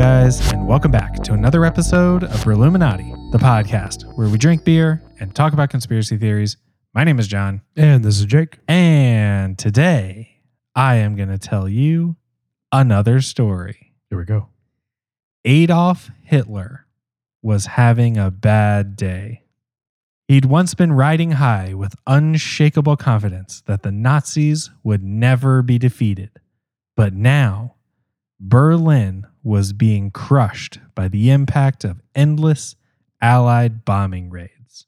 guys, and welcome back to another episode of Illuminati, the podcast where we drink beer and talk about conspiracy theories. My name is John, And this is Jake. and today I am going to tell you another story. Here we go. Adolf Hitler was having a bad day. He'd once been riding high with unshakable confidence that the Nazis would never be defeated. But now, Berlin was being crushed by the impact of endless Allied bombing raids.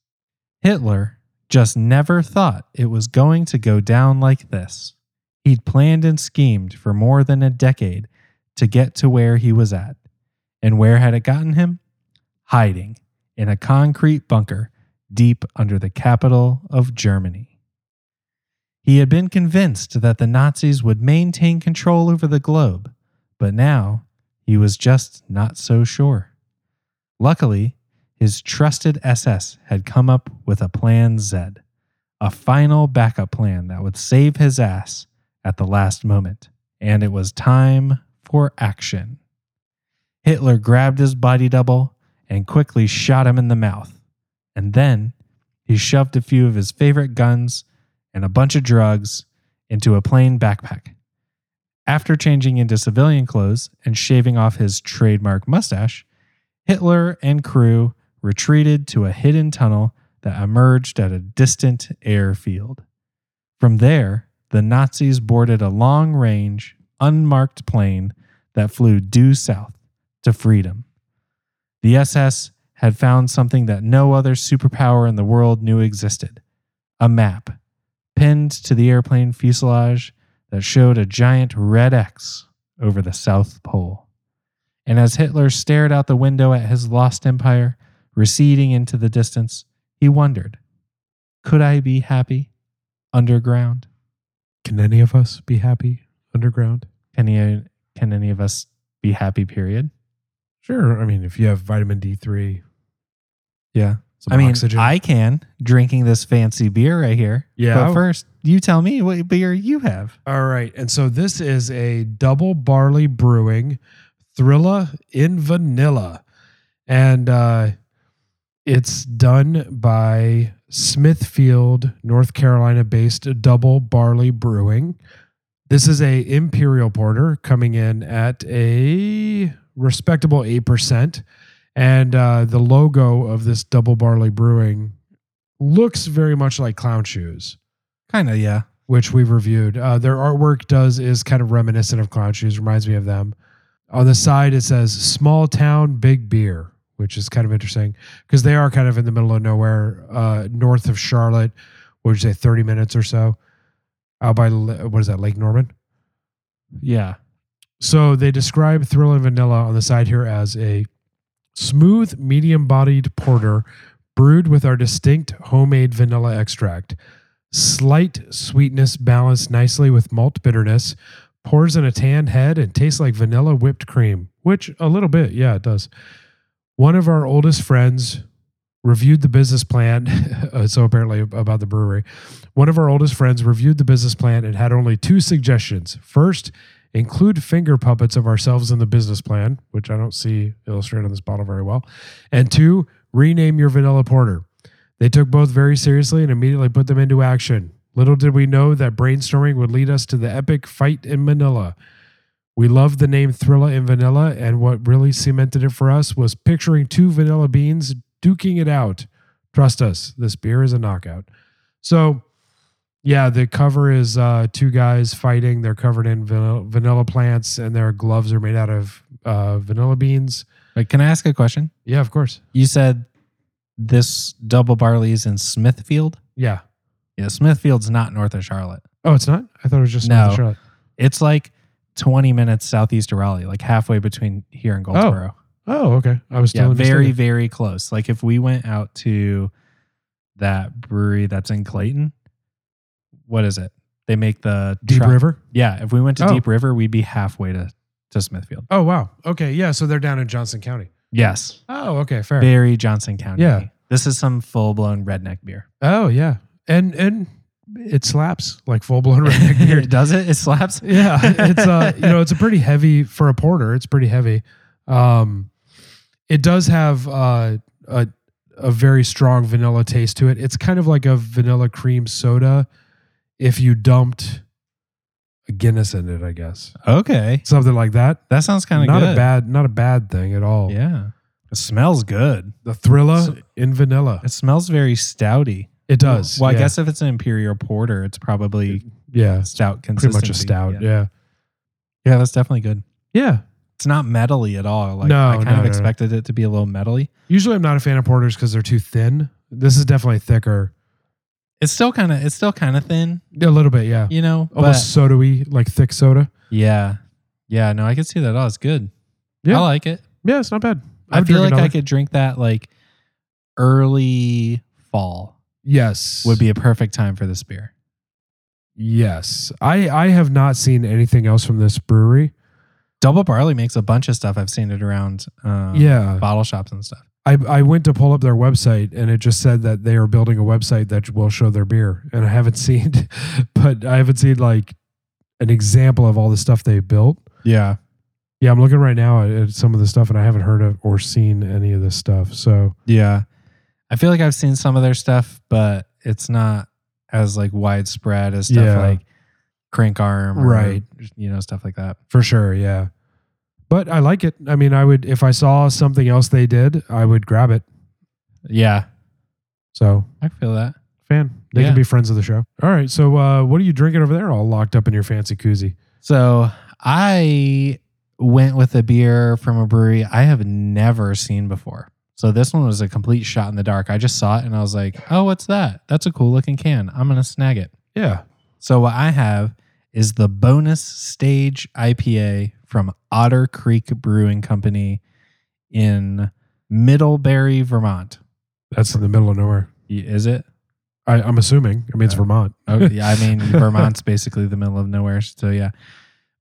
Hitler just never thought it was going to go down like this. He'd planned and schemed for more than a decade to get to where he was at. And where had it gotten him? Hiding in a concrete bunker deep under the capital of Germany. He had been convinced that the Nazis would maintain control over the globe, but now he was just not so sure. Luckily, his trusted SS had come up with a Plan Z, a final backup plan that would save his ass at the last moment, and it was time for action. Hitler grabbed his body double and quickly shot him in the mouth. And then he shoved a few of his favorite guns and a bunch of drugs into a plain backpack. After changing into civilian clothes and shaving off his trademark mustache, Hitler and crew retreated to a hidden tunnel that emerged at a distant airfield. From there, the Nazis boarded a long range, unmarked plane that flew due south to freedom. The SS had found something that no other superpower in the world knew existed a map pinned to the airplane fuselage that showed a giant red X over the South Pole. And as Hitler stared out the window at his lost empire receding into the distance, he wondered could I be happy underground? Can any of us be happy underground? Can, he, can any of us be happy, period? Sure. I mean, if you have vitamin D3, Yeah. Some I mean, oxygen. I can drinking this fancy beer right here. Yeah. But first, you tell me what beer you have. All right. And so this is a double barley brewing Thrilla in vanilla. And uh, it's done by Smithfield, North Carolina based double barley brewing. This is a imperial porter coming in at a respectable 8%. And uh, the logo of this double barley brewing looks very much like clown shoes Kind of, yeah. which we've reviewed. Uh, their artwork does is kind of reminiscent of clown shoes, reminds me of them. On the side, it says "Small Town Big Beer," which is kind of interesting because they are kind of in the middle of nowhere, uh, north of Charlotte. Would you say thirty minutes or so? Out by L- what is that, Lake Norman? Yeah. So they describe Thrilla in Vanilla on the side here as a smooth, medium-bodied porter brewed with our distinct homemade vanilla extract. Slight sweetness balanced nicely with malt bitterness. Pours in a tan head and tastes like vanilla whipped cream, which a little bit, yeah, it does. One of our oldest friends reviewed the business plan. uh, so apparently about the brewery. One of our oldest friends reviewed the business plan and had only two suggestions. First, include finger puppets of ourselves in the business plan, which I don't see illustrated on this bottle very well. And two, rename your vanilla porter. They took both very seriously and immediately put them into action. Little did we know that brainstorming would lead us to the epic fight in Manila. We loved the name Thrilla in Vanilla, and what really cemented it for us was picturing two vanilla beans duking it out. Trust us, this beer is a knockout. So, yeah, the cover is uh, two guys fighting. They're covered in vanilla, vanilla plants, and their gloves are made out of uh, vanilla beans. Wait, can I ask a question? Yeah, of course. You said this double barley is in Smithfield? Yeah. Yeah, Smithfield's not north of Charlotte. Oh, it's not. I thought it was just No. North of Charlotte. It's like 20 minutes southeast of Raleigh, like halfway between here and Goldsboro. Oh, okay. I was yeah, very, very close. Like if we went out to that brewery that's in Clayton, what is it? They make the Deep River. Yeah, if we went to Oh. Deep River, we'd be halfway to, to Smithfield. Oh, wow. Okay, yeah. So they're down in Johnston County. Yes. Oh, okay, fair. Very Johnston County. Yeah. This is some full blown redneck beer. Oh, yeah, and and it slaps like full blown redneck beer. Does it? It slaps? yeah, it's uh, you know, it's a pretty heavy for a porter. It's pretty heavy. Um, it does have uh, a a very strong vanilla taste to it. It's kind of like a vanilla cream soda if you dumped a Guinness in it, I guess. Okay. Something like that. That sounds kind of Not good. a bad not a bad thing at all. Yeah. It smells good. The Thrilla So- in vanilla. It smells very stouty. It does. Well, I yeah. guess if it's an imperial porter, it's probably yeah, stout pretty consistency. much a stout. Yeah. Yeah. Yeah, that's definitely good. Yeah. It's not metally at all. Like No, I kind no, of no. expected it to be a little metally. Usually I'm not a fan of porters because they're too thin. This is definitely thicker. It's still kind of it's still kind of thin, A little bit, yeah. you know. Almost soda-y, like thick soda. Yeah, yeah. No, I can see that. Oh, it's good. Yeah. I like it. Yeah, it's not bad. I, would feel drink like I another. could drink that like early fall Yes. would be a perfect time for this beer. Yes. I I have not seen anything else from this brewery. Double Barley makes a bunch of stuff. I've seen it around um, yeah. bottle shops and stuff. I I went to pull up their website and it just said that they are building a website that will show their beer. And I haven't seen but I haven't seen like an example of all the stuff they built. Yeah. Yeah, I'm looking right now at, at some of the stuff and I haven't heard of or seen any of this stuff. So Yeah. I feel like I've seen some of their stuff, but it's not as like widespread as stuff Yeah. like Crank Arm, or, Right. You know, stuff like that. for sure, yeah. But I like it. I mean, I would if I saw something else they did, I would grab it. Yeah, So I feel that. fan. They Yeah. can be friends of the show. All right. So uh, what are you drinking over there all locked up in your fancy koozie? So I went with a beer from a brewery I have never seen before. So this one was a complete shot in the dark. I just saw it and I was like, "Oh, what's that? That's a cool looking can. I'm gonna snag it." Yeah. So what I have is the bonus stage IPA from Otter Creek Brewing Company in Middlebury, Vermont. That's in the middle of nowhere. Is it? I, I'm assuming. I mean, it's Yeah. Uh, Vermont. Okay, yeah, I mean Vermont's basically the middle of nowhere. So yeah.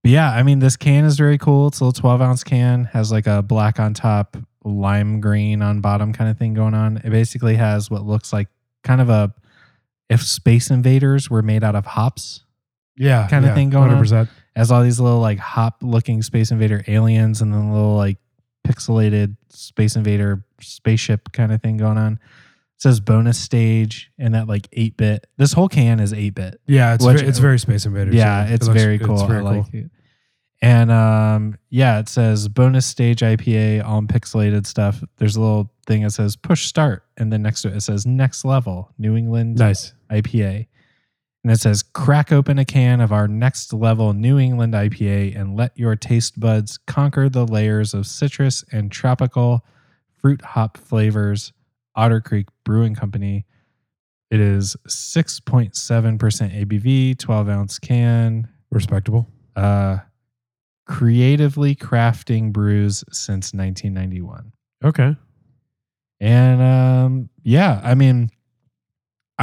But yeah, I mean this can is very cool. It's a little 12 ounce can, has like a black on top, lime green on bottom kind of thing going on. It basically has what looks like kind of a if Space Invaders were made out of hops. Yeah. Kinda yeah, thing going on. 100%. has all these little like hop looking space invader aliens and then little like pixelated space invader spaceship kind of thing going on. It says bonus stage and that like 8 bit. This whole can is 8 bit. Yeah. It's, Which- very, it's very Space Invaders. Yeah, It it's looks- very cool. It's very I like it. And um yeah, it says bonus stage IPA in pixelated stuff. There's a little thing that says push start and then next to it it says next level New England Nice. IPA. And it says, crack open a can of our next level New England IPA and let your taste buds conquer the layers of citrus and tropical fruit hop flavors. Otter Creek Brewing Company. It is 6.7% ABV, 12 ounce can. Respectable. Uh, creatively crafting brews since 1991. Okay. And um, yeah, I mean,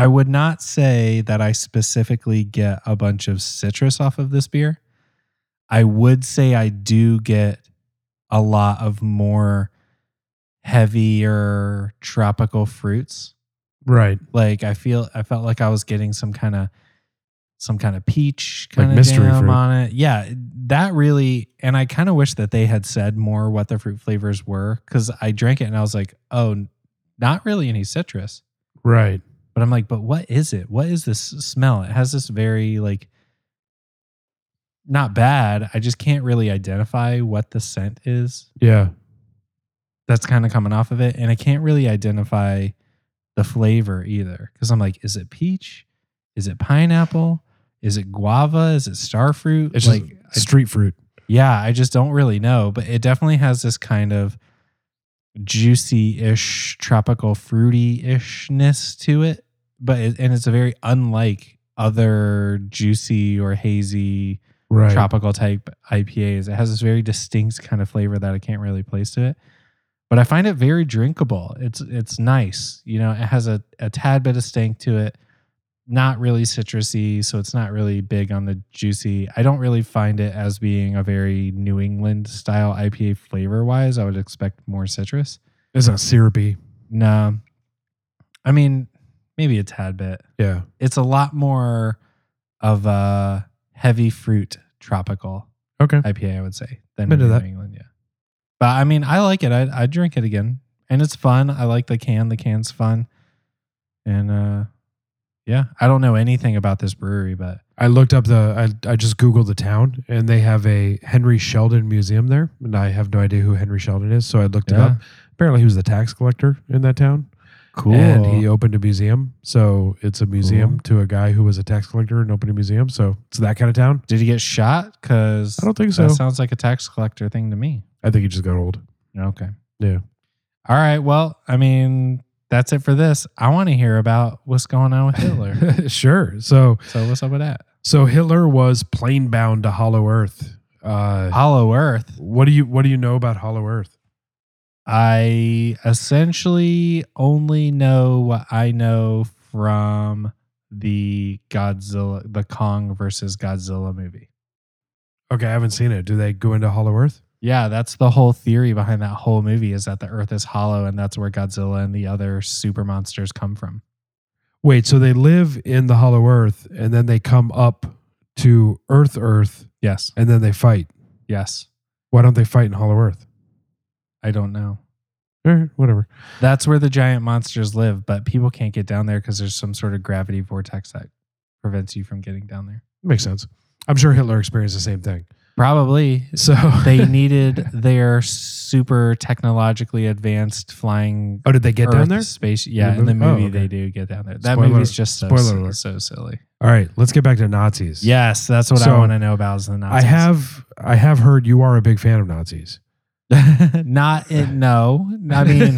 I would not say that I specifically get a bunch of citrus off of this beer. I would say I do get a lot of more heavier tropical fruits. Right. Like I feel I felt like I was getting some kind of some kind of peach Like kind of mystery fruit. on it. Yeah, that really and I kind of wish that they had said more what the fruit flavors were cuz I drank it and I was like, "Oh, not really any citrus." Right. But I'm like, "But what is it? What is this smell?" It has this very like not bad. I just can't really identify what the scent is Yeah. that's kind of coming off of it and I can't really identify the flavor either cuz I'm like, "Is it peach? Is it pineapple? Is it guava? Is it star fruit?" It's like just I street fruit. Yeah, I just don't really know, but it definitely has this kind of juicy-ish, tropical fruity-ishness to it. But it, and it's a very unlike other juicy or hazy Right. tropical type IPAs. It has this very distinct kind of flavor that I can't really place to it. But I find it very drinkable. It's it's nice. You know, it has a, a tad bit of stank to it. Not really citrusy, so it's not really big on the juicy. I don't really find it as being a very New England style IPA flavor wise. I would expect more citrus. It's not syrupy. No. I mean, maybe a tad bit Yeah. it's a lot more of a heavy fruit tropical Okay. IPA, I would say, than New that. England. Yeah. But I mean, I like it. I I drink it again, and it's fun. I like the can. The can's fun, and uh, yeah, I don't know anything about this brewery, but I looked up the. I, I just googled the town, and they have a Henry Sheldon museum there, and I have no idea who Henry Sheldon is. So I looked it up. Apparently, he was the tax collector in that town, cool. and he opened a museum. So it's a museum to a guy who was a tax collector and opened a museum. So it's that kind of town. Did he get shot? Because I don't think so. that sounds like a tax collector thing to me. I think he just got old. Okay. Yeah. All right. Well, I mean, that's it for this. I want to hear about what's going on with Hitler. sure. So so what's up with that? so Hitler was plane bound to Hollow Earth. Uh, Hollow Earth. what do you what do you know about Hollow Earth? I essentially only know what I know from the Godzilla, the Kong versus Godzilla movie. Okay, I haven't seen it. Do they go into Hollow Earth? Yeah, that's the whole theory behind that whole movie is that the Earth is hollow, and that's where Godzilla and the other super monsters come from. Wait, so they live in the Hollow Earth and then they come up to Earth Earth Yes, and then they fight. yes. Why don't they fight in Hollow Earth? I don't know. All right, whatever. That's where the giant monsters live, but people can't get down there because there's some sort of gravity vortex that prevents you from getting down there. Makes sense. I'm sure Hitler experienced the same thing. Probably. So they needed their super technologically advanced flying Oh, did they get Earth down there? space. Yeah, in the movie? Oh, okay. they do get down there. That Spoiler- movie's just so, spoiler so silly. All right, let's get back to Nazis. Yes, that's what I want to know about is the I have I have heard you are a big fan of Nazis. Not in, no. I mean,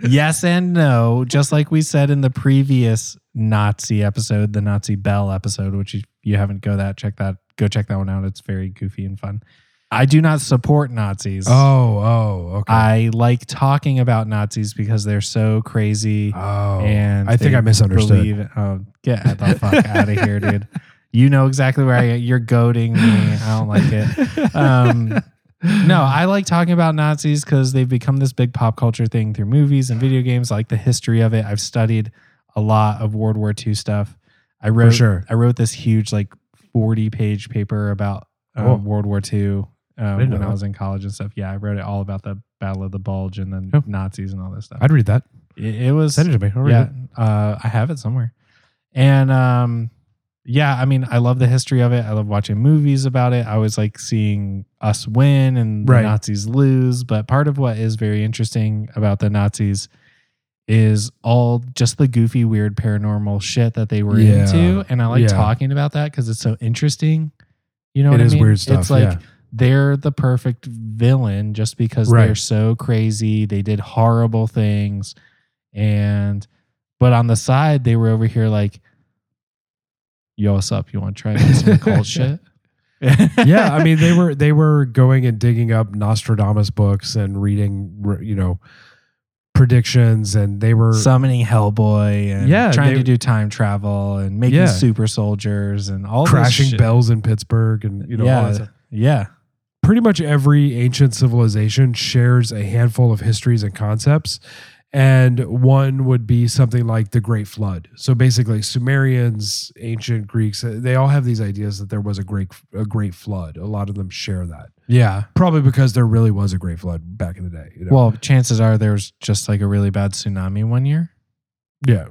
yes and no. Just like we said in the previous Nazi episode, the Nazi Bell episode, which if you haven't go that check that go check that one out. It's very goofy and fun. I do not support Nazis. Oh, oh, okay. I like talking about Nazis because they're so crazy oh, and I think I misunderstood. Believe, oh, get the fuck out of here, dude. You know exactly where I am. You're goading me. I don't like it. Um, no, I like talking about Nazis because they've become this big pop culture thing through movies and video games. I like the history of it. I've studied a lot of World War II stuff. I wrote sure. I wrote this huge like 40 page paper about um, Cool. World War II um, when I that. was in college and stuff. Yeah, I wrote it all about the Battle of the Bulge and then Oh. Nazis and all this stuff. I'd read that. it, it was Send it to me. I'll read yeah, it. uh, I have it somewhere. And um, yeah, I mean, I love the history of it. I love watching movies about it. I always like seeing us win and the Nazis lose. But part of what is very interesting about the Nazis is all just the goofy, weird paranormal shit that they were Yeah. into. And I like Yeah. talking about that because it's so interesting. You know It what I mean? weird stuff. It's like yeah. they're the perfect villain just because Right. they're so crazy. They did horrible things. And, but on the side, they were over here like, yo, what's up? You want to try some occult shit? yeah, I mean they were they were going and digging up Nostradamus books and reading you know predictions and they were summoning Hellboy and Yeah, trying they- to do time travel and making Yeah. super soldiers and all this crashing shit. bells in Pittsburgh and you know all yeah, that stuff. yeah, pretty much every ancient civilization shares a handful of histories and concepts. And one would be something like the Great Flood. So basically, Sumerians, ancient Greeks, uh, they all have these ideas that there was a great a great flood. A lot of them share that. yeah. Probably because there really was a great flood back in the day. You know? Well, chances are there was just like a really bad tsunami one year. yeah,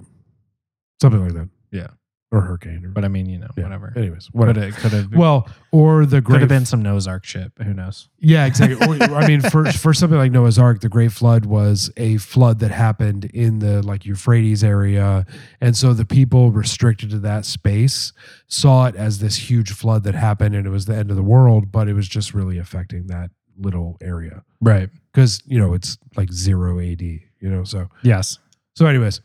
something like that. Yeah. Or hurricane. Or, But I mean, you know, yeah. whatever. Anyways, Could whatever. have, could have, Well, or the great could have been some Noah's Ark. But who knows? Yeah, exactly. Or, I mean, for for something like Noah's Ark, the Great Flood was a flood that happened in the like Euphrates area, and so the people restricted to that space saw it as this huge flood that happened, and it was the end of the world. But it was just really affecting that little area Right. because you know it's like zero AD. You know, so Yes. so, anyways,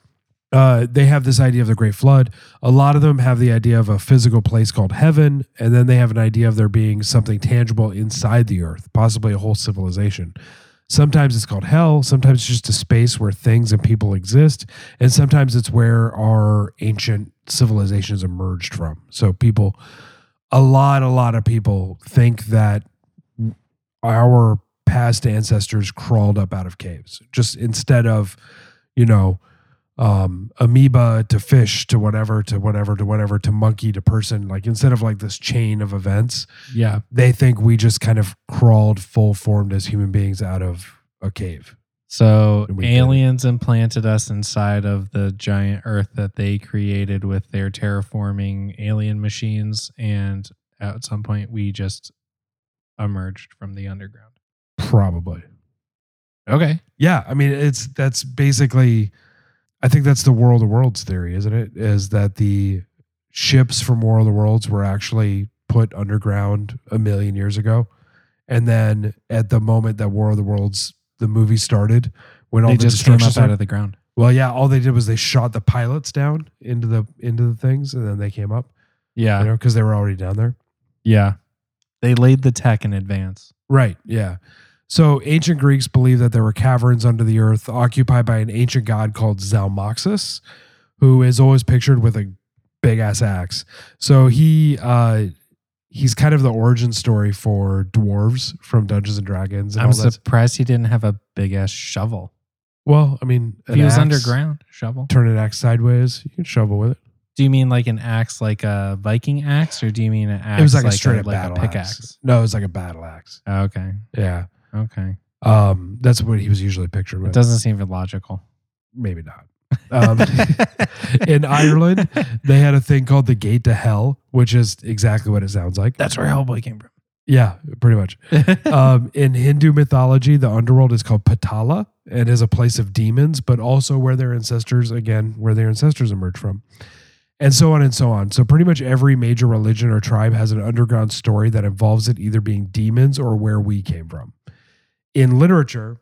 uh, they have this idea of the Great Flood. A lot of them have the idea of a physical place called heaven, and then they have an idea of there being something tangible inside the earth, possibly a whole civilization. Sometimes it's called hell. Sometimes it's just a space where things and people exist, and sometimes it's where our ancient civilizations emerged from. So, people, a lot, a lot of people think that our past ancestors crawled up out of caves, just instead of, you know, um, amoeba to fish to whatever to whatever to whatever to monkey to person. Like instead of like this chain of events, Yeah. they think we just kind of crawled full formed as human beings out of a cave. So And we did it. aliens implanted us inside of the giant Earth that they created with their terraforming alien machines, and at some point we just emerged from the underground. Probably. Okay. Yeah, I mean it's that's basically I think that's the World of Worlds theory, isn't it? Is that the ships from War of the Worlds were actually put underground a million years ago. And then at the moment that War of the Worlds the movie started, when all They the just came destruction up out of the ground. well, yeah, all they did was they shot the pilots down into the into the things, and then they came up, Yeah. you know, because they were already down there. Yeah. They laid the tech in advance. Right. Yeah. So ancient Greeks believed that there were caverns under the earth occupied by an ancient god called Zalmoxis, who is always pictured with a big ass axe. So he uh he's kind of the origin story for dwarves from Dungeons and Dragons and I'm surprised he didn't have a big ass shovel. Well, I mean, If he was axe, underground, shovel. Turn an axe sideways, you can shovel with it. Do you mean like an axe, like a Viking axe, or do you mean an axe? it was like, a straight up like battle a axe. pickaxe? No, it was like a battle axe. Oh, okay. Yeah. Okay. Um, that's what he was usually pictured with. It doesn't seem illogical. Maybe not. Um, in Ireland, they had a thing called the Gate to Hell, which is exactly what it sounds like. That's where Hellboy came from. Yeah, pretty much. Um, in Hindu mythology, the underworld is called Patala and is a place of demons, but also where their ancestors, again, where their ancestors emerged from. And so on and so on. So, pretty much every major religion or tribe has an underground story that involves it either being demons or where we came from. In literature,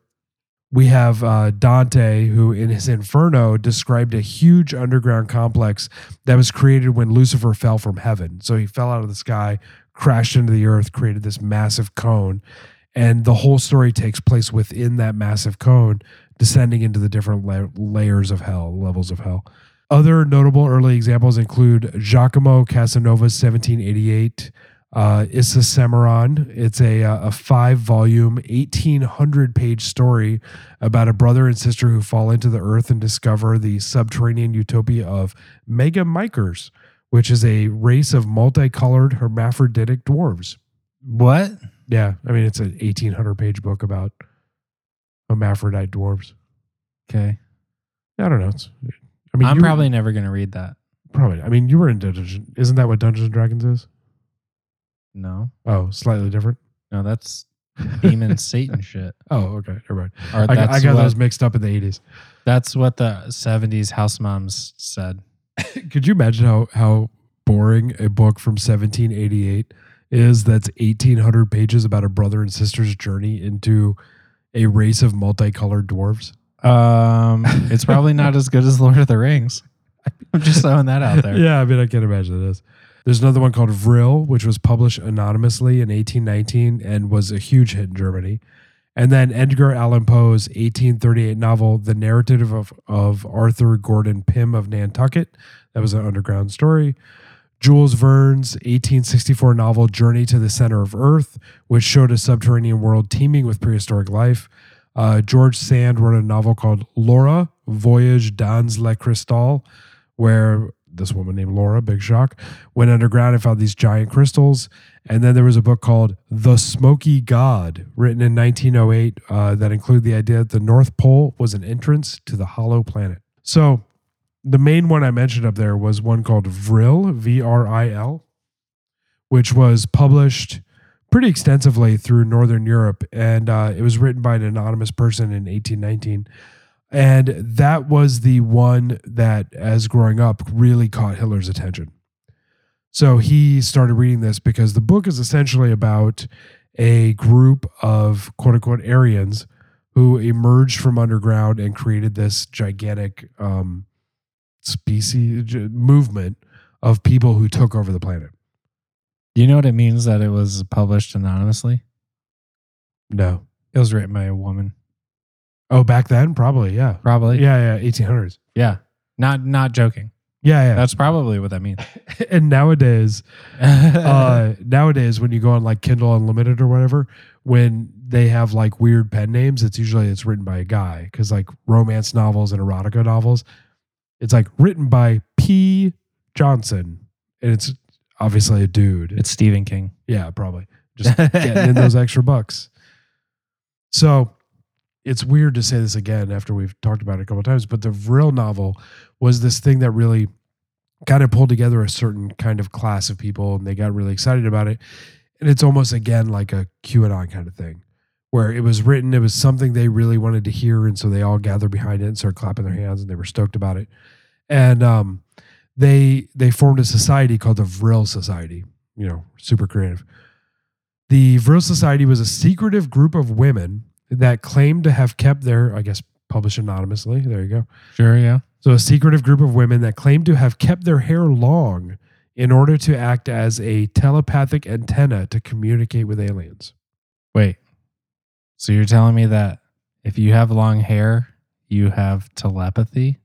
we have uh, Dante, who in his Inferno described a huge underground complex that was created when Lucifer fell from heaven. So he fell out of the sky, crashed into the earth, created this massive cone. And the whole story takes place within that massive cone, descending into the different la- layers of hell, levels of hell. Other notable early examples include Giacomo Casanova's 1788 uh, Icosameron. It's a, uh, a five volume, 1800 page story about a brother and sister who fall into the earth and discover the subterranean utopia of Megamicres, which is a race of multicolored hermaphroditic dwarves. What? Yeah, I mean, it's an 1800 page book about hermaphrodite dwarves. Okay. I don't know. It's, I mean, I'm probably never going to read that. probably. I mean, you were in Dungeons. Isn't that what Dungeons and Dragons is? No. Oh, slightly different. No, that's demon Satan shit. Oh, okay. Never mind. Or I, got- that's I got what, those mixed up in the 80s. That's what the 70s house moms said. Could you imagine how how boring a book from 1788 is? That's 1800 pages about a brother and sister's journey into a race of multicolored dwarves. Um, it's probably not as good as Lord of the Rings. I'm just throwing that out there. Yeah, I mean, I can't imagine it is. There's another one called Vril, which was published anonymously in 1819 and was a huge hit in Germany. And then Edgar Allan Poe's 1838 novel, The Narrative of, of Arthur Gordon Pym of Nantucket. That was an underground story. Jules Verne's 1864 novel, Journey to the Center of Earth, which showed a subterranean world teeming with prehistoric life. Uh, George Sand wrote a novel called Laura, Voyage dans le Cristal, where this woman named Laura, big shock, went underground and found these giant crystals. And then there was a book called The Smoky God, written in 1908, uh, that included the idea that the North Pole was an entrance to the hollow planet. So the main one I mentioned up there was one called Vril, V R I L, which was published pretty extensively through Northern Europe. And uh, it was written by an anonymous person in 1819. And that was the one that, as growing up, really caught Hitler's attention. So he started reading this because the book is essentially about a group of quote unquote Aryans who emerged from underground and created this gigantic um, species movement of people who took over the planet. Do you know what it means that it was published anonymously? No. It was written by a woman. Oh, back then, probably, yeah, Probably. yeah, yeah, eighteen hundreds, Yeah. Not not joking. yeah, yeah. That's probably what that means. and nowadays, uh, nowadays when you go on like Kindle Unlimited or whatever, when they have like weird pen names, it's usually it's written by a guy because like romance novels and erotica novels, It's like written by P. Johnson, and it's obviously a dude. It's Stephen King. Yeah, probably. Just getting in those extra bucks. So it's weird to say this again after we've talked about it a couple of times, but the real novel was this thing that really kind of pulled together a certain kind of class of people and they got really excited about it. And it's almost again like a QAnon kind of thing where it was written, it was something they really wanted to hear. And so they all gathered behind it and started clapping their hands and they were stoked about it. And um, they they formed a society called the Vril Society, you know, super creative. The Vril Society was a secretive group of women that claimed to have kept their, I guess, published anonymously. There you go. Sure, yeah. So, a secretive group of women that claimed to have kept their hair long in order to act as a telepathic antenna to communicate with aliens. Wait. So you're telling me that if you have long hair, you have telepathy?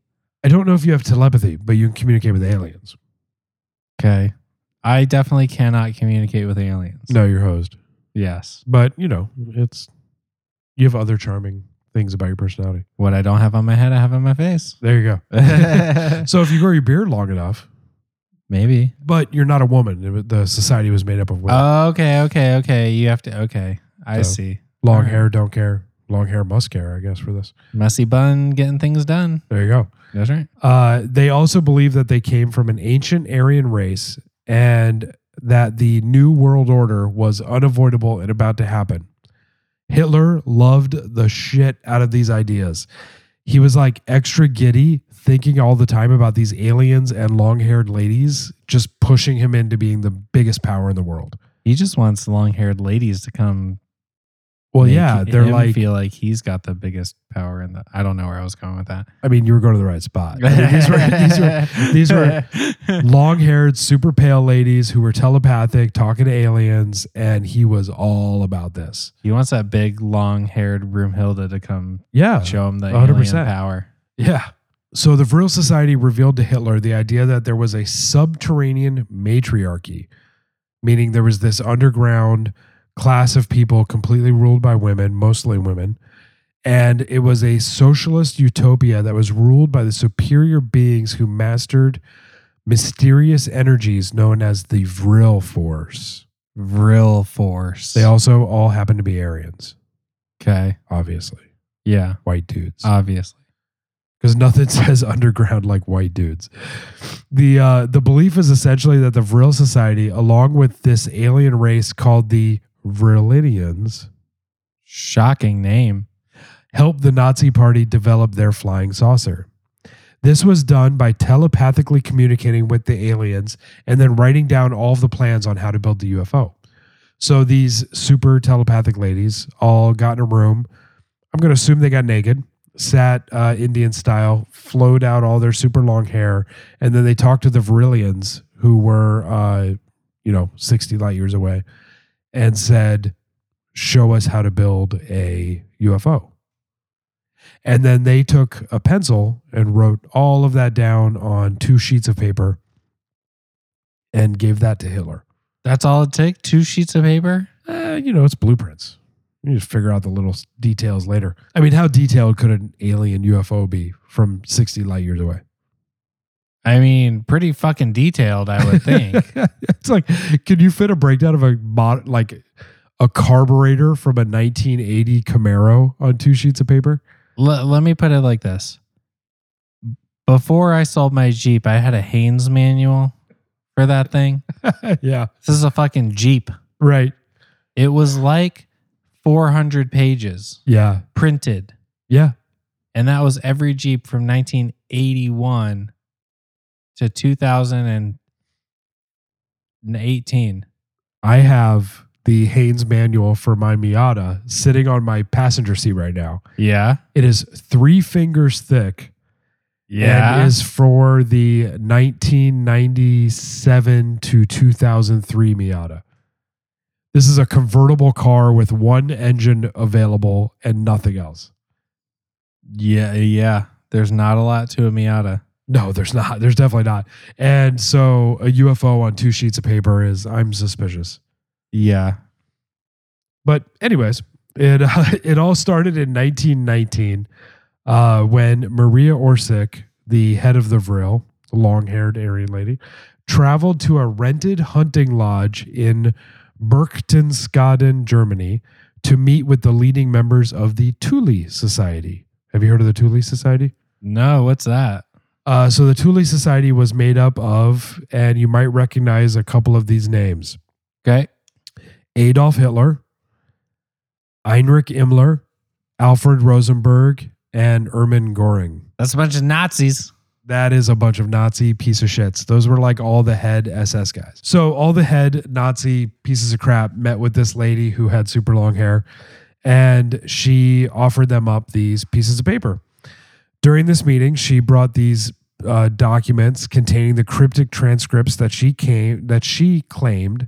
I don't know if you have telepathy, but you can communicate with aliens. Okay. I definitely cannot communicate with aliens. No, you're hosed. Yes. But, you know, it's, you have other charming things about your personality. What I don't have on my head, I have on my face. There you go. So, if you grow your beard long enough, Maybe. but you're not a woman, the society was made up of women. Oh, okay, okay, okay. You have to. Okay, I So- see. long hair, don't care. Long hair, must care, I guess, for this. Messy bun, getting things done. There you go. That's right. Uh, they also believe that they came from an ancient Aryan race and that the New World Order was unavoidable and about to happen. Hitler loved the shit out of these ideas. He was like extra giddy, thinking all the time about these aliens and long haired ladies, just pushing him into being the biggest power in the world. He just wants the long-haired ladies to come. Well, make yeah, they're him like, feel like he's got the biggest power in the. I don't know where I was going with that. I mean, you were going to the right spot. I mean, these were, these were, these were long haired, super pale ladies who were telepathic, talking to aliens, and he was all about this. he wants that big, long-haired Broomhilda to come Yeah. show him the 100%. alien power. Yeah. So the Vril Society revealed to Hitler the idea that there was a subterranean matriarchy, meaning there was this underground class of people completely ruled by women, mostly women. And it was a socialist utopia that was ruled by the superior beings who mastered mysterious energies known as the Vril Force. Vril force. They also all happen to be Aryans, okay. obviously, Yeah, white dudes. obviously. because nothing says underground like white dudes. The uh, the belief is essentially that the Vril Society, along with this alien race called the Vrilidians, Shocking name. helped the Nazi Party develop their flying saucer. This was done by telepathically communicating with the aliens and then writing down all of the plans on how to build the UFO. So these super telepathic ladies all got in a room. I'm going to assume they got naked, sat uh, Indian style, flowed out all their super long hair, and then they talked to the Virilians who were, uh, you know, 60 light years away and said, Show us how to build a UFO. And then they took a pencil and wrote all of that down on two sheets of paper and gave that to Hitler. That's all it takes. Two sheets of paper. Eh, you know, it's blueprints. You just figure out the little details later. I mean, how detailed could an alien UFO be from 60 light years away? I mean, pretty fucking detailed, I would think. it's like, can you fit a breakdown of a mod, like a carburetor from a 1980 Camaro on two sheets of paper? L- let me put it like this. Before I sold my Jeep, I had a Haynes manual for that thing. yeah, This is a fucking Jeep. right. It was like 400 pages Yeah, printed. yeah. And that was every Jeep from 1981 to 2018. I have the Haynes manual for my Miata sitting on my passenger seat right now. Yeah. It is three fingers thick. And is for the 1997 to 2003 Miata. This is a convertible car with one engine available and nothing else. yeah. Yeah. There's not a lot to a Miata. No, there's not. There's definitely not. And so a UFO on two sheets of paper is, I'm suspicious. Yeah. But anyways, it uh, it all started in 1919 uh, when Maria Orsic, the head of the Vril, the long haired Aryan lady, traveled to a rented hunting lodge in Berchtesgaden, Germany, to meet with the leading members of the Thule Society. Have you heard of the Thule Society? No, what's that? Uh, so the Thule Society was made up of, and you might recognize a couple of these names Okay. Adolf Hitler, Heinrich Himmler, Alfred Rosenberg, and Hermann Goring. That's a bunch of Nazis. That is a bunch of Nazi piece of shits. Those were like all the head SS guys. So all the head Nazi pieces of crap met with this lady who had super long hair, and she offered them up these pieces of paper. During this meeting, she brought these uh, documents containing the cryptic transcripts that she came that she claimed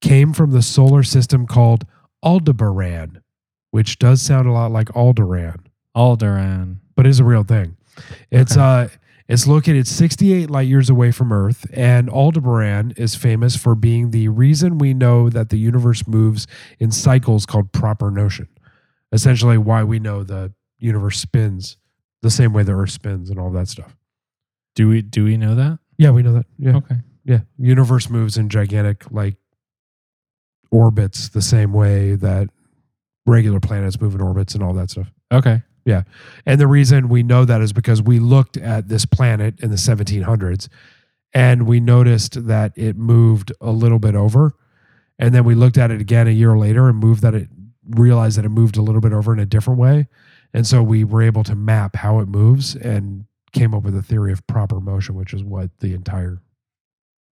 came from the solar system called Aldebaran, which does sound a lot like Alderan Alderaan. but is a real thing. It's uh it's located 68 light years away from Earth, and Aldebaran is famous for being the reason we know that the universe moves in cycles called proper motion. Essentially, why we know the universe spins the same way the Earth spins and all that stuff. Do we do we know that? Yeah, we know that. Yeah, Okay. yeah. Universe moves in gigantic like orbits the same way that regular planets move in orbits and all that stuff. Okay. Yeah. And the reason we know that is because we looked at this planet in the 1700s and we noticed that it moved a little bit over. And then we looked at it again a year later and moved that it realized that it moved a little bit over in a different way. And so we were able to map how it moves and came up with a theory of proper motion, which is what the entire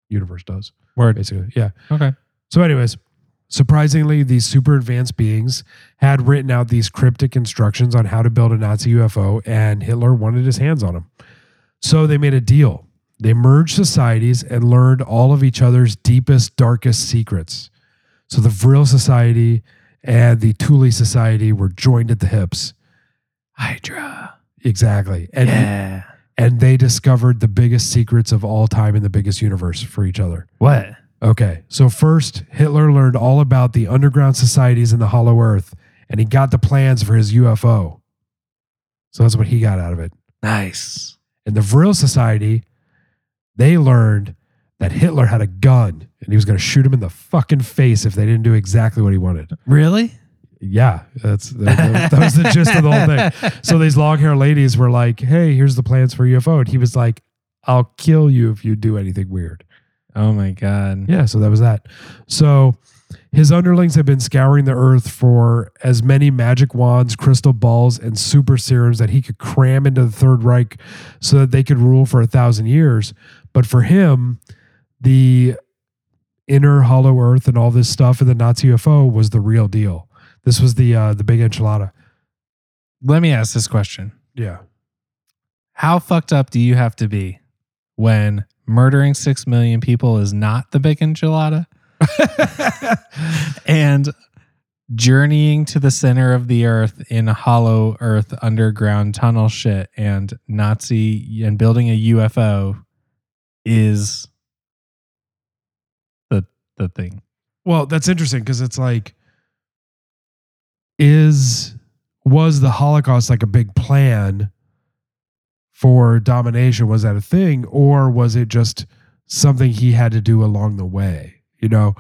universe does, Word. basically. Yeah. Okay. So, anyways, surprisingly, these super advanced beings had written out these cryptic instructions on how to build a Nazi UFO, and Hitler wanted his hands on them. So, they made a deal. They merged societies and learned all of each other's deepest, darkest secrets. So, the Vril Society and the Thule Society were joined at the hips. Hydra. Exactly. And, yeah. and they discovered the biggest secrets of all time in the biggest universe for each other. What? Okay, so first, Hitler learned all about the underground societies in the Hollow Earth, and he got the plans for his UFO. So that's what he got out of it. Nice. And the Vril Society, they learned that Hitler had a gun and he was going to shoot him in the fucking face if they didn't do exactly what he wanted. Really? Yeah, that's that, that was the gist of the whole thing. So these long hair ladies were like, "Hey, here's the plans for UFO," and he was like, "I'll kill you if you do anything weird." Oh my god. Yeah, so that was that. So his underlings have been scouring the earth for as many magic wands, crystal balls, and super serums that he could cram into the Third Reich so that they could rule for a thousand years. But for him, the inner hollow earth and all this stuff in the Nazi UFO was the real deal. This was the uh, the big enchilada. Let me ask this question. Yeah. How fucked up do you have to be when murdering six million people is not the big enchilada? and journeying to the center of the earth in hollow earth underground tunnel shit and Nazi and building a UFO is the the thing. Well, that's interesting because it's like, is was the Holocaust like a big plan for domination? Was that a thing, or was it just something he had to do along the way? You know,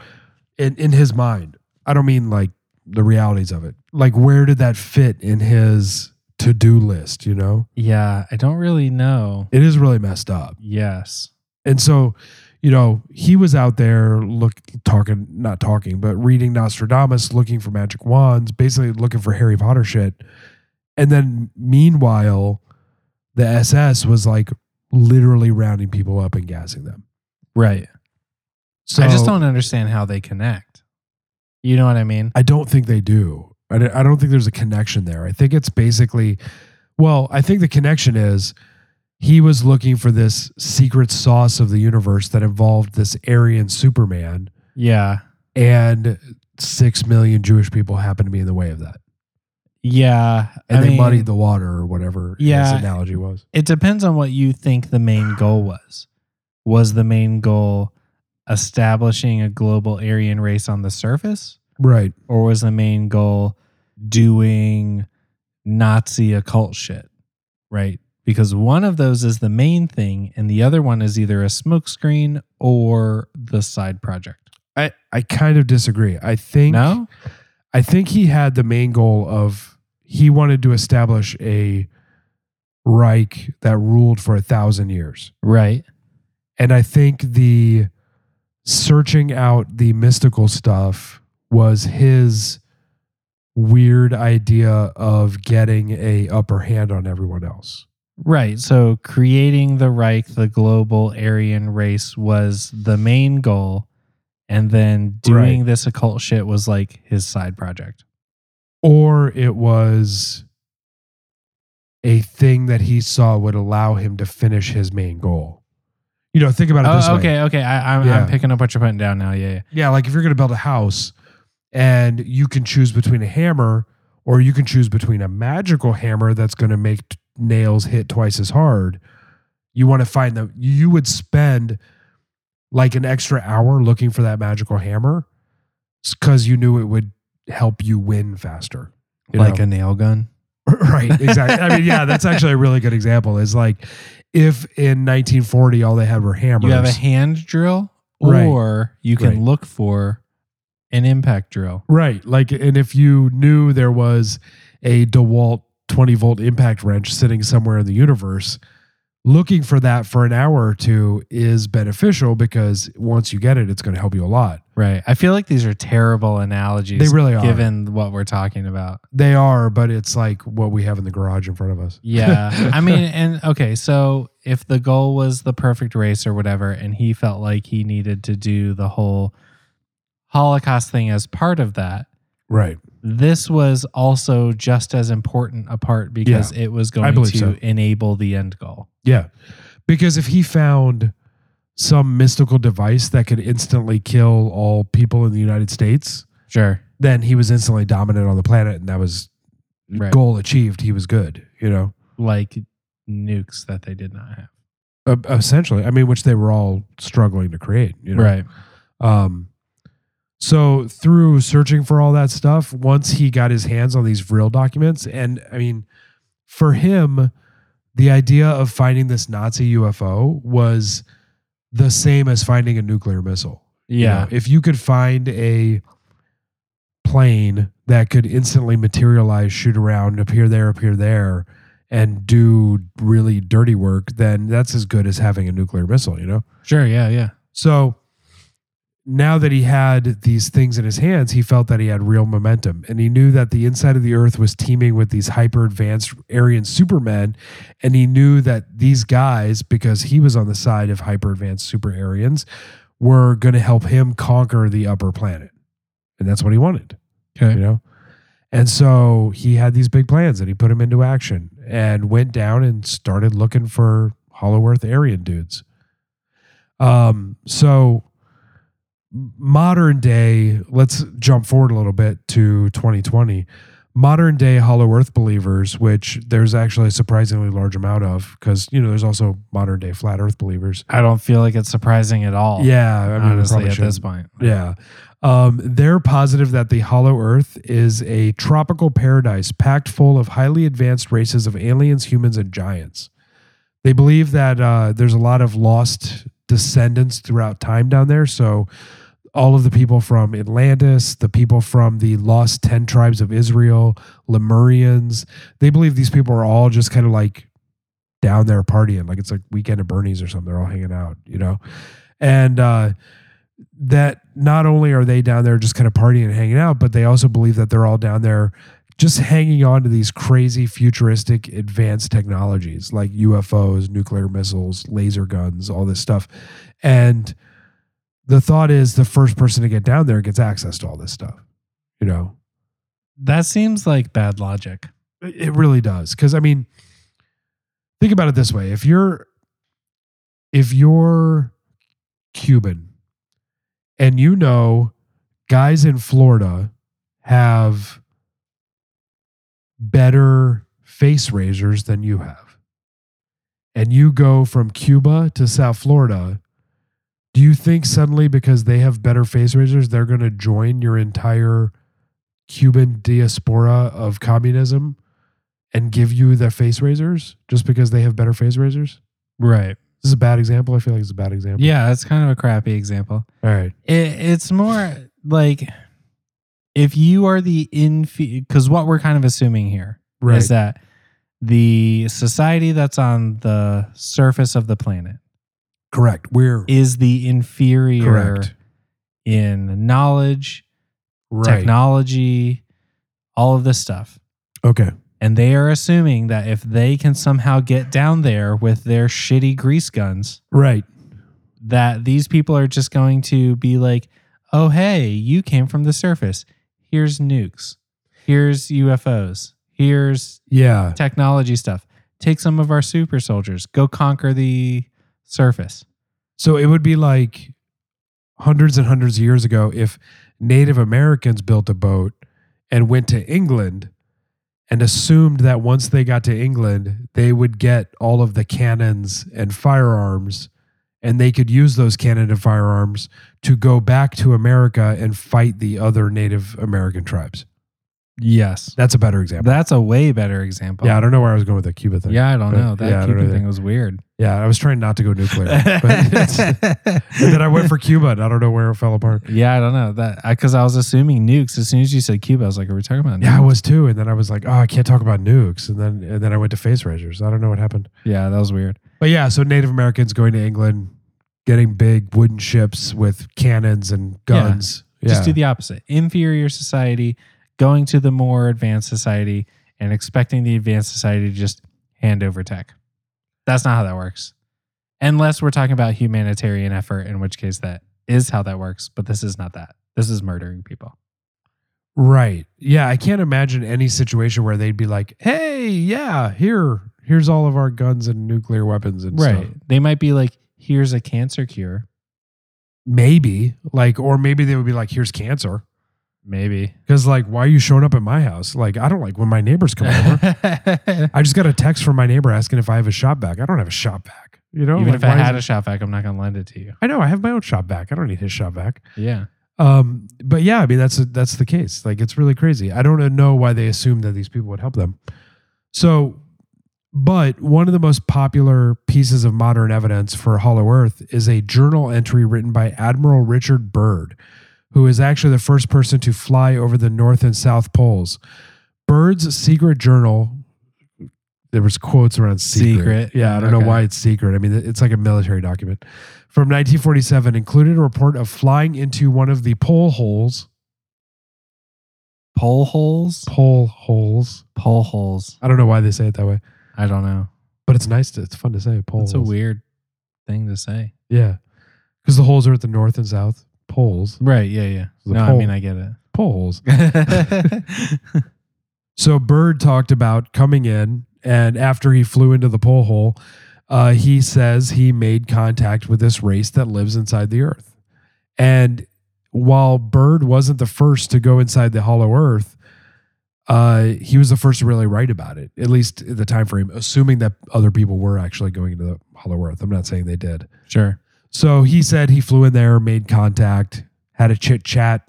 in in his mind. I don't mean like the realities of it. Like, where did that fit in his to do list? You know, Yeah, I don't really know. it is really messed up. Yes. And so, you know, he was out there look talking, not talking, but reading Nostradamus, looking for magic wands, basically looking for Harry Potter shit. And then meanwhile, the SS was like literally rounding people up and gassing them. Right. So I just don't understand how they connect. You know what I mean? I don't think they do. I don't- I don't think there's a connection there. I think it's basically, well, I think the connection is he was looking for this secret sauce of the universe that involved this Aryan Superman. Yeah. and six million Jewish people happened to be in the way of that. Yeah. And I they mean, muddied the water or whatever Yeah. his analogy was. It depends on what you think the main goal was. Was the main goal establishing a global Aryan race on the surface? Right. Or was the main goal doing Nazi occult shit? Right. Because one of those is the main thing and the other one is either a smokescreen or the side project. I, I kind of disagree. I think No? I think he had the main goal of he wanted to establish a Reich that ruled for a thousand years. Right. And I think the searching out the mystical stuff was his weird idea of getting a upper hand on everyone else. Right. So creating the Reich, the global Aryan race, was the main goal. And then doing Right. this occult shit was like his side project. Or it was a thing that he saw would allow him to finish his main goal. You know, think about it oh, this Oh, way. okay. Okay. I, I'm, Yeah. I'm picking up what you're putting down now. Yeah. yeah. Yeah, like if you're going to build a house and you can choose between a hammer or you can choose between a magical hammer that's going to make nails hit twice as hard, you want to find them. you would spend like an extra hour looking for that magical hammer cuz you knew it would help you win faster. you like know? a nail gun. right, exactly. I mean, yeah, that's actually a really good example. Is like if in 1940 all they had were hammers. You have a hand drill, Right. or you can Right. look for an impact drill. Right. Like, and if you knew there was a DeWalt 20 volt impact wrench sitting somewhere in the universe, looking for that for an hour or two is beneficial because once you get it, it's going to help you a lot. Right. I feel like these are terrible analogies. They really are. Given what we're talking about. They are, but it's like what we have in the garage in front of us. Yeah. I mean, and okay, so if the goal was the perfect race or whatever, and he felt like he needed to do the whole Holocaust thing as part of that, Right. This was also just as important a part because it was going to so. enable the end goal. Yeah. Because if he found some mystical device that could instantly kill all people in the United States, Sure. then he was instantly dominant on the planet and that was Right. goal achieved. He was good, you know? Like nukes that they did not have. Uh, essentially, I mean, which they were all struggling to create, you know? Right. Um, so through searching for all that stuff, once he got his hands on these Vril documents, and I mean, for him, the idea of finding this Nazi UFO was the same as finding a nuclear missile. You Yeah. know, if you could find a plane that could instantly materialize, shoot around, appear there, appear there, and do really dirty work, then that's as good as having a nuclear missile, you know? Sure. Yeah. Yeah. So now that he had these things in his hands, he felt that he had real momentum. And he knew that the inside of the earth was teeming with these hyper advanced Aryan supermen. And he knew that these guys, because he was on the side of hyper advanced super Aryans, were going to help him conquer the upper planet. And that's what he wanted, Okay. you know? And so he had these big plans and he put them into action and went down and started looking for Hollow Earth Aryan dudes. Um, so modern day, let's jump forward a little bit to 2020. Modern day Hollow Earth believers, which there's actually a surprisingly large amount of, because you know there's also modern day flat Earth believers. I don't feel like it's surprising at all. Yeah, I mean, honestly, at this point. Yeah. Um, they're positive that the Hollow Earth is a tropical paradise packed full of highly advanced races of aliens, humans, and giants. They believe that uh, there's a lot of lost descendants throughout time down there. So, all of the people from Atlantis, the people from the lost 10 tribes of Israel, Lemurians, they believe these people are all just kind of like down there partying. Like it's like weekend at Bernie's or something. They're all hanging out, you know? And, uh, that not only are they down there just kind of partying and hanging out, but they also believe that they're all down there just hanging on to these crazy futuristic advanced technologies like UFOs, nuclear missiles, laser guns, all this stuff. And the thought is the first person to get down there gets access to all this stuff. You know, That seems like bad logic. it really does. Because I mean, think about it this way: if you're if you're Cuban and you know guys in Florida have better face razors than you have, and you go from Cuba to South Florida, do you think suddenly because they have better face razors, they're going to join your entire Cuban diaspora of communism and give you their face razors just because they have better face razors? Right. This is a bad example. I feel like it's a bad example. Yeah, that's kind of a crappy example. All right. It, it's more like if you are the infi because what we're kind of assuming here is Right. that the society that's on the surface of the planet Correct. We're is the inferior correct. in knowledge, Right. technology, all of this stuff. Okay. And they are assuming that if they can somehow get down there with their shitty grease guns, Right. that these people are just going to be like, oh, hey, you came from the surface. Here's nukes. Here's UFOs. Here's Yeah. technology stuff. Take some of our super soldiers. Go conquer the surface. So it would be like hundreds and hundreds of years ago if Native Americans built a boat and went to England and assumed that once they got to England, they would get all of the cannons and firearms and they could use those cannon and firearms to go back to America and fight the other Native American tribes. Yes. That's a better example. That's a way better example. yeah, I don't know where I was going with the Cuba thing. Yeah, I don't But- know. That yeah, Cuban know thing was weird. Yeah, I was trying not to go nuclear. but then I went for Cuba and I don't know where it fell apart. yeah, I don't know that because I, was assuming nukes. As soon as you said Cuba, I was like, "Are we talking about?" Yeah, I was too. And then I was like, oh, I can't talk about nukes. And then and then I went to face razors. I don't know what happened. Yeah, that was weird. But yeah, so Native Americans going to England, getting big wooden ships with cannons and guns. Yeah. Just do the opposite. Inferior society going to the more advanced society and expecting the advanced society to just hand over tech. That's not how that works. Unless we're talking about humanitarian effort, in which case that is how that works. But this is not that. This is murdering people. right. Yeah, I can't imagine any situation where they'd be like, hey, yeah, here, here's all of our guns and nuclear weapons and Right. stuff. They might be like, here's a cancer cure. Maybe. Like, or maybe they would be like, here's cancer. Maybe. Because like, why are you showing up at my house? Like, I don't like when my neighbors come over. I just got a text from my neighbor asking if I have a shop vac. I don't have a shop vac. You know, Even Like, if I why is had it- a shop vac, I'm not going to lend it to you. I know I have my own shop vac. I don't need his shop back. Yeah. Um, but yeah, I mean that's that's the case. Like it's really crazy. I don't know why they assumed that these people would help them. So, but one of the most popular pieces of modern evidence for Hollow Earth is a journal entry written by Admiral Richard Byrd, who is actually the first person to fly over the North and South poles. Byrd's secret journal. There was quotes around secret. Secret. Yeah, I don't know why it's secret. I mean, it's like a military document from 1947 included a report of flying into one of the pole holes. Pole holes? Pole holes. Pole holes. I don't know why they say it that way, I don't know. but it's nice to. It's fun to say pole. That's a weird thing to say. Yeah, because the holes are at the north and south poles. Right. Yeah. Yeah. The no, I mean, I get Pole holes. it. So Byrd talked about coming in, and after he flew into the pole hole, uh, he says he made contact with this race that lives inside the Earth. And while Byrd wasn't the first to go inside the Hollow Earth, uh, he was the first to really write about it, at least the time frame, assuming that other people were actually going into the Hollow Earth. I'm not saying they did. sure. So he said he flew in there, made contact, had a chit chat.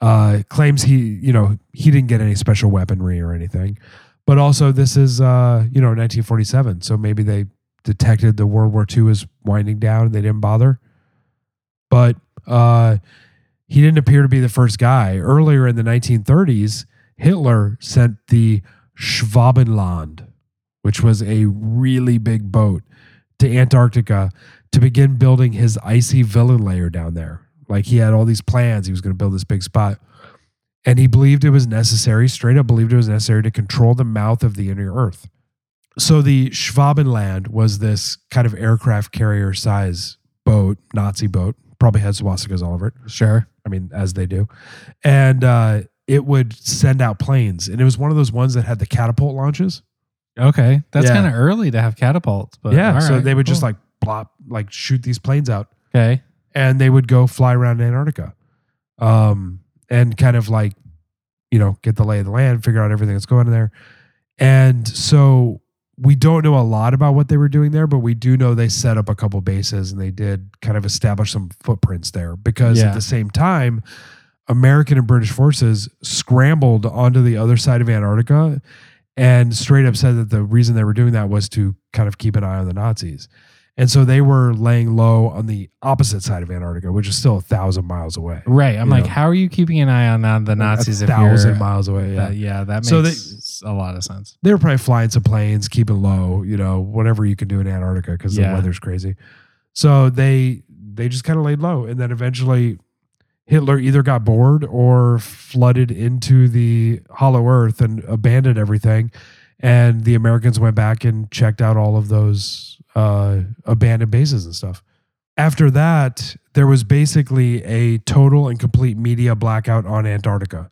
Uh, claims he, you know, he didn't get any special weaponry or anything, but also this is, uh, you know, 1947. So maybe they detected the World War II is winding down and they didn't bother. But uh, he didn't appear to be the first guy. Earlier in the 1930s, Hitler sent the Schwabenland, which was a really big boat, to Antarctica to begin building his icy villain layer down there. Like he had all these plans. He was going to build this big spot. And he believed it was necessary, straight up believed it was necessary to control the mouth of the inner earth. So the Schwabenland was this kind of aircraft carrier size boat, Nazi boat, probably had swastikas all over it. Sure. I mean, as they do. And uh, it would send out planes. And it was one of those ones that had the catapult launches. Okay. That's Yeah. kind of early to have catapults, but yeah. So they would just like plop, like shoot these planes out. okay. and they would go fly around Antarctica, um, and kind of like, you know, get the lay of the land, figure out everything that's going on there. And so we don't know a lot about what they were doing there, but we do know they set up a couple bases and they did kind of establish some footprints there because Yeah. at the same time, American and British forces scrambled onto the other side of Antarctica and straight up said that the reason they were doing that was to kind of keep an eye on the Nazis. And so they were laying low on the opposite side of Antarctica, which is still a thousand miles away. Right. I'm like, know. how are you keeping an eye on uh, the Nazis a if thousand you're miles away. Yeah. That, yeah, that makes So they- a lot of sense. they were probably flying some planes, keeping low, you know, whatever you can do in Antarctica because Yeah. the weather's crazy. So they they just kind of laid low, and then eventually Hitler either got bored or flooded into the Hollow Earth and abandoned everything, and the Americans went back and checked out all of those uh, abandoned bases and stuff. After that, there was basically a total and complete media blackout on Antarctica.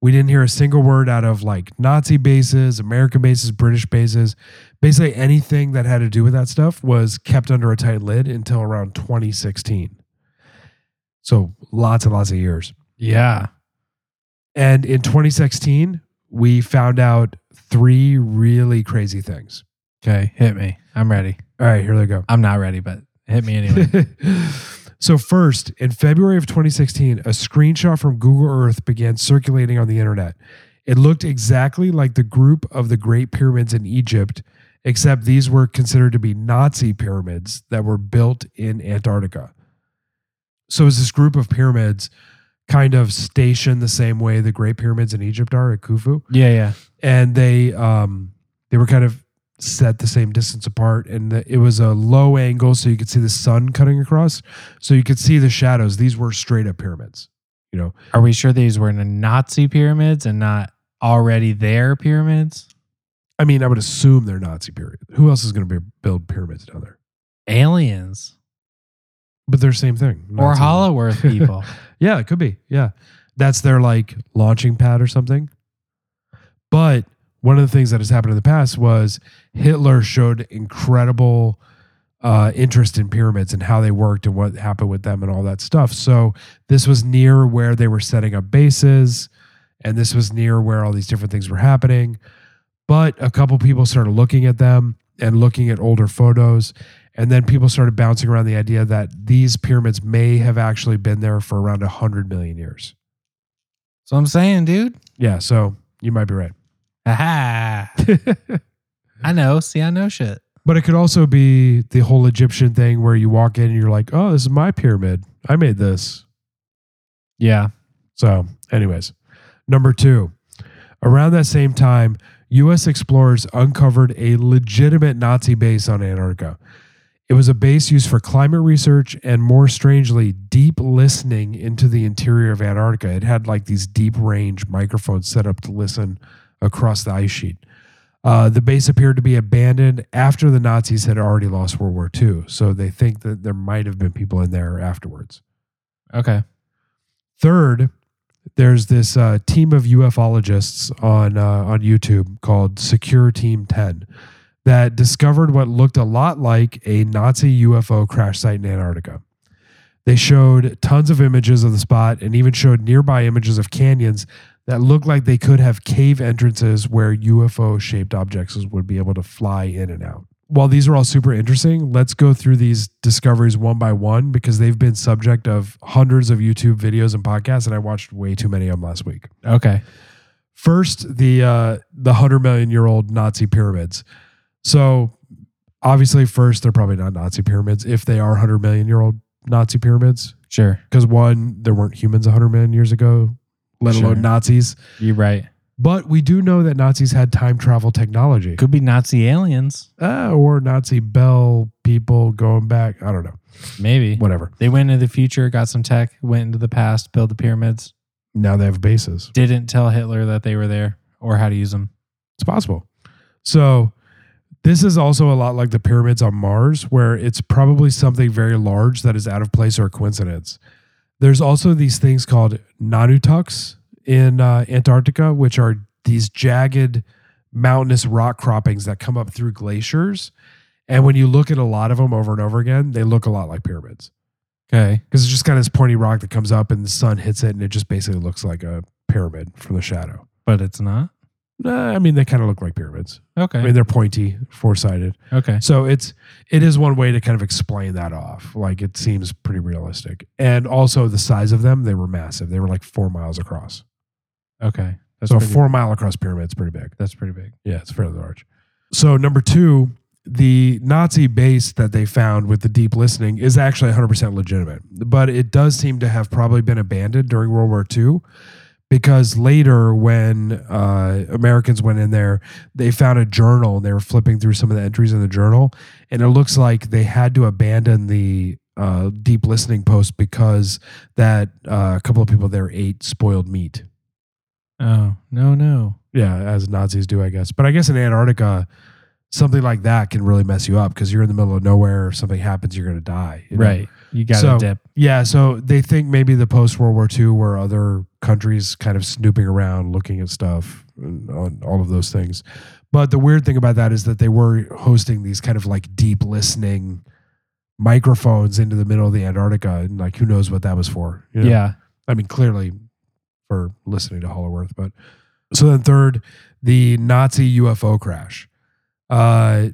We didn't hear a single word out of like Nazi bases, American bases, British bases. Basically, anything that had to do with that stuff was kept under a tight lid until around 2016. So lots and lots of years. Yeah. And in 2016, we found out three really crazy things. Okay. Hit me. I'm ready. All right, here they go. I'm not ready, but hit me anyway. so first, in February of 2016, a screenshot from Google Earth began circulating on the internet. It looked exactly like the group of the Great Pyramids in Egypt, except these were considered to be Nazi pyramids that were built in Antarctica. So is this group of pyramids kind of stationed the same way the Great Pyramids in Egypt are at Khufu? yeah, yeah. and they um they were kind of set the same distance apart and the, it was a low angle so you could see the sun cutting across. So you could see the shadows. These were straight up pyramids you know? Are we sure these were Nazi pyramids and not already there pyramids? i mean i would assume they're nazi period who else is going to be build pyramids down there? Aliens. But they're same thing or Nazi. Hollow Earth people. yeah it could be yeah. That's their like launching pad or something. But one of the things that has happened in the past was hitler showed incredible uh, interest in pyramids and how they worked and what happened with them and all that stuff. So this was near where they were setting up bases, and this was near where all these different things were happening. But a couple people started looking at them and looking at older photos, and then people started bouncing around the idea that these pyramids may have actually been there for around hundred million years. so I'm saying, dude. Yeah, so you might be right. Aha. I know. See, I know shit. But it could also be the whole Egyptian thing where you walk in and you're like, "Oh, this is my pyramid. I made this." Yeah. So, anyways, number two, around that same time, U.S. explorers uncovered a legitimate Nazi base on Antarctica. It was a base used for climate research and, more strangely, deep listening into the interior of Antarctica. It had like these deep range microphones set up to listen across the ice sheet. Uh, the base appeared to be abandoned after the Nazis had already lost World War II. So they think that there might have been people in there afterwards. Okay. Third, there's this uh, team of ufologists on uh, on YouTube called Secure Team 10 that discovered what looked a lot like a Nazi UFO crash site in Antarctica. They showed tons of images of the spot and even showed nearby images of canyons that looked like they could have cave entrances where UFO shaped objects would be able to fly in and out. While these are all super interesting, let's go through these discoveries one by one because they've been subject of hundreds of YouTube videos and podcasts, and I watched way too many of them last week. Okay. First, the uh, the hundred million year old Nazi pyramids. So obviously, first they're probably not Nazi pyramids if they are hundred million year old Nazi pyramids. Sure. Because one, there weren't humans hundred million years ago, let Sure. alone Nazis. You're right. But we do know that Nazis had time travel technology, Could be Nazi aliens. uh, or Nazi Bell people going back. I don't know. Maybe. Whatever. They went into the future, got some tech, went into the past, built the pyramids. Now they have bases. Didn't tell Hitler that they were there or how to use them. It's possible. So this is also a lot like the pyramids on Mars, where it's probably something very large that is out of place or a coincidence. There's also these things called Nunataks in uh, Antarctica, which are these jagged mountainous rock croppings that come up through glaciers. And when you look at a lot of them over and over again, they look a lot like pyramids Okay. because it's just kind of this pointy rock that comes up and the sun hits it and it just basically looks like a pyramid from the shadow. But it's not. Uh, I mean, they kind of look like pyramids. Okay. I mean, they're pointy, four sided. okay. So it's it is one way to kind of explain that off. Like it seems pretty realistic, and also the size of them, they were massive. They were like four miles across. Okay. That's so a four mile across pyramid is pretty big. That's pretty big. Yeah, it's fairly large. So number two, the Nazi base that they found with the deep listening is actually 100% legitimate, but it does seem to have probably been abandoned during World War II because later when uh, Americans went in there, they found a journal and they were flipping through some of the entries in the journal, and it looks like they had to abandon the uh, deep listening post because that uh, a couple of people there ate spoiled meat. Oh no no. Yeah, as Nazis do, I guess. But I guess in Antarctica, something like that can really mess you up because you're in the middle of nowhere. If something happens, you're going to die. you know? Right. You got So- dip. Yeah. So they think maybe the post World War II were other countries kind of snooping around, looking at stuff, and on all of those things. But the weird thing about that is that they were hosting these kind of like deep listening microphones into the middle of the Antarctica, and like who knows what that was for? you know? Yeah. I mean, clearly for listening to Hollow Earth, but so then third, the Nazi UFO crash. Uh,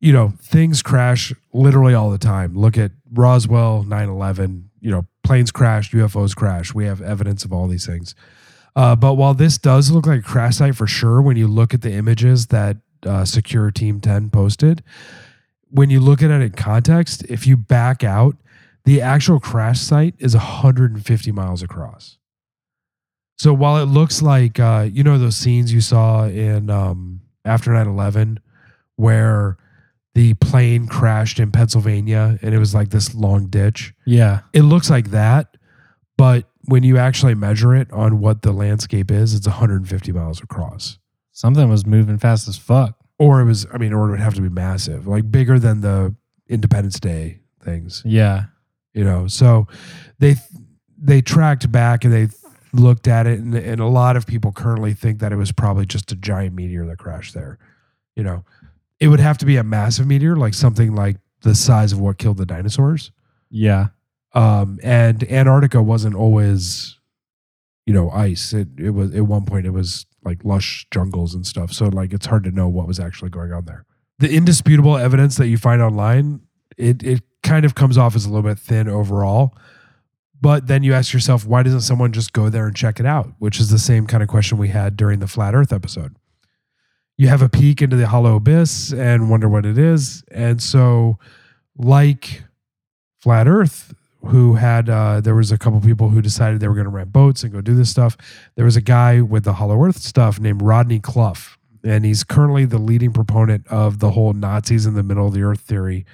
you know, things crash literally all the time. Look at Roswell, 9 11, you know, planes crash, UFOs crash. We have evidence of all these things. Uh, but while this does look like a crash site for sure, when you look at the images that uh, Secure Team 10 posted, when you look at it in context, if you back out, the actual crash site is 150 miles across. So while it looks like, uh, you know, those scenes you saw in um, after 9 11 where the plane crashed in Pennsylvania and it was like this long ditch, Yeah. it looks like that. But when you actually measure it on what the landscape is, it's 150 miles across. Something was moving fast as fuck. Or it was, I mean, or it would have to be massive, like bigger than the Independence Day things. Yeah. you know so they they tracked back and they looked at it and, and a lot of people currently think that it was probably just a giant meteor that crashed there you know it would have to be a massive meteor like something like the size of what killed the dinosaurs. Yeah. um and antarctica wasn't always you know ice. It it was at one point it was like lush jungles and stuff. So like it's hard to know what was actually going on there. The indisputable evidence that you find online it it kind of comes off as a little bit thin overall. But then you ask yourself why doesn't someone just go there and check it out? Which is the same kind of question we had during the flat earth episode you have a peek into the hollow abyss and wonder what it is. And so like flat earth who had uh, there was a couple people who decided they were going to rent boats and go do this stuff there was a guy with the hollow earth stuff named rodney cluff and he's currently the leading proponent of the whole nazis in the middle of the earth theory.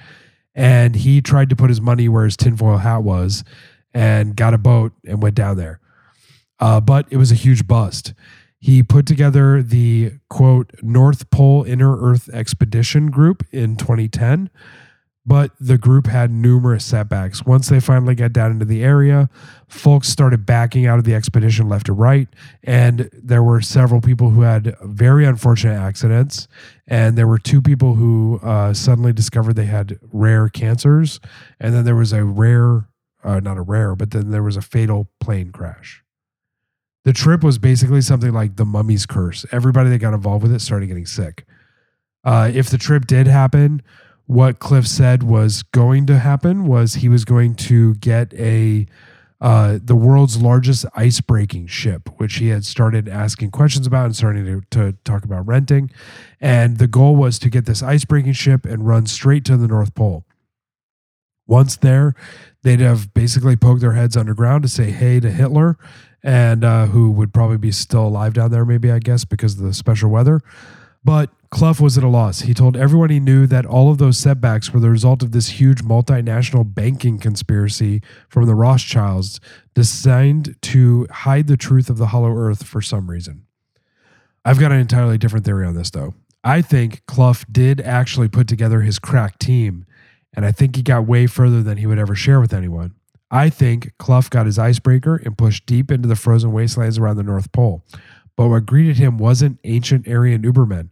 And he tried to put his money where his tinfoil hat was and got a boat and went down there. Uh, but it was a huge bust he put together the quote north pole inner earth expedition group in 2010 but the group had numerous setbacks. Once they finally got down into the area, folks started backing out of the expedition left and right. And there were several people who had very unfortunate accidents. And there were two people who uh, suddenly discovered they had rare cancers. And then there was a rare, uh, not a rare, but then there was a fatal plane crash. The trip was basically something like the mummy's curse. Everybody that got involved with it started getting sick. Uh, if the trip did happen, what Cliff said was going to happen was he was going to get a uh, the world's largest ice breaking ship, which he had started asking questions about and starting to, to talk about renting. And the goal was to get this ice breaking ship and run straight to the North Pole. Once there, they'd have basically poked their heads underground to say hey to Hitler, and uh, who would probably be still alive down there, maybe, I guess, because of the special weather. But Cluff was at a loss. He told everyone he knew that all of those setbacks were the result of this huge multinational banking conspiracy from the Rothschilds designed to hide the truth of the hollow earth for some reason. I've got an entirely different theory on this, though. I think Cluff did actually put together his crack team, and I think he got way further than he would ever share with anyone. I think Cluff got his icebreaker and pushed deep into the frozen wastelands around the North Pole. But what greeted him wasn't ancient Aryan Ubermen.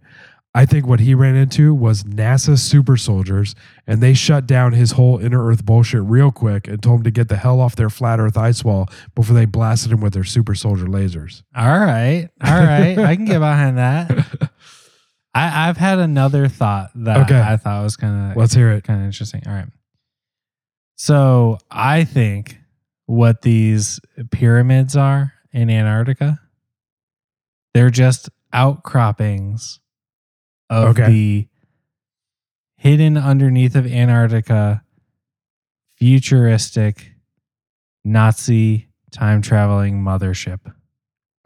I think what he ran into was NASA super soldiers, and they shut down his whole inner Earth bullshit real quick and told him to get the hell off their flat Earth ice wall before they blasted him with their super soldier lasers. All right. All right. I can get behind that. I, I've had another thought that Okay. I thought was kind of Let's hear it. kind of interesting. All right. So I think what these pyramids are in Antarctica They're just outcroppings of Okay. the hidden underneath of Antarctica futuristic Nazi time traveling mothership.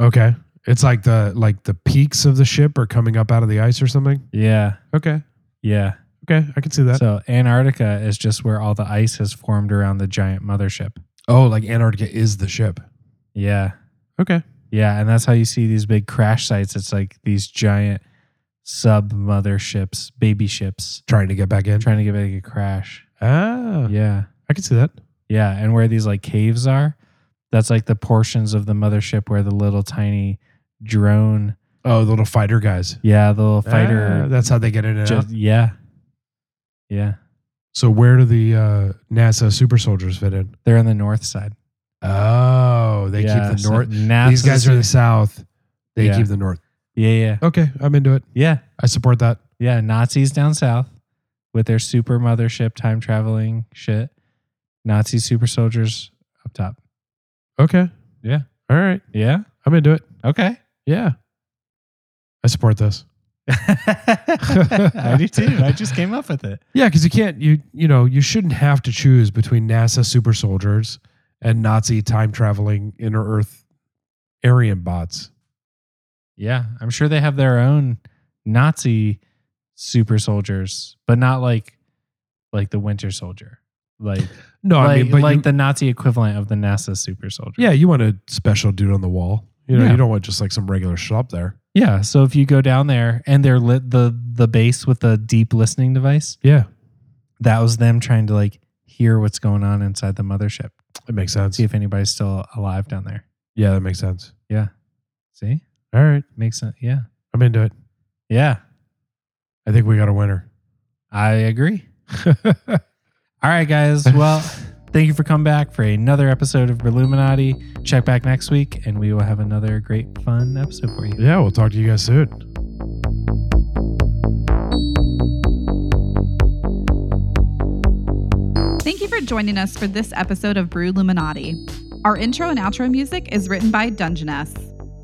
Okay. It's like the like the peaks of the ship are coming up out of the ice or something. Yeah. Okay. Yeah. Okay. I can see that. So Antarctica is just where all the ice has formed around the giant mothership. oh, like Antarctica is the ship. Yeah. Okay. Yeah. And that's how you see these big crash sites. It's like these giant sub motherships, baby ships Trying to get back in. trying to get back a crash. Ah. Yeah. I can see that. Yeah. And where these like caves are, that's like the portions of the mothership where the little tiny drone, Oh, the little fighter guys. yeah, the little Ah, fighter. that's how they get in and just, out. yeah. Yeah. So where do the uh, NASA super soldiers fit in? They're on the north side. Oh, they Yeah, keep the so north. NASA's These guys are the south. They Yeah. keep the north. Yeah. Yeah. Okay, I'm into it. Yeah. I support that. Yeah, Nazis down south with their super mothership time traveling shit. Nazi super soldiers up top. Okay. Yeah. All right. Yeah. I'm into it. Okay. Yeah. I support this. I do too. I just came up with it. Yeah, because you can't you you know you shouldn't have to choose between NASA super soldiers and Nazi time traveling inner Earth Aryan bots. Yeah, I'm sure they have their own Nazi super soldiers, but not like like the Winter Soldier. Like No, like, I mean, but like you- the Nazi equivalent of the NASA super soldier. yeah, you want a special dude on the wall. You know, Yeah. you don't want just like some regular schlub there. Yeah. So if you go down there and they're lit the the base with the deep listening device, Yeah, that was them trying to like hear what's going on inside the mothership. it makes sense. See if anybody's still alive down there. Yeah, that makes sense. Yeah. See? All right, Makes sense. Yeah. I'm into it. Yeah. I think we got a winner. I agree. All right, guys. Well, thank you for coming back for another episode of Illuminati. Check back next week and we will have another great, fun episode for you. yeah, we'll talk to you guys soon. Thank you for joining us for this episode of Brew Illuminati. Our intro and outro music is written by Dungeness.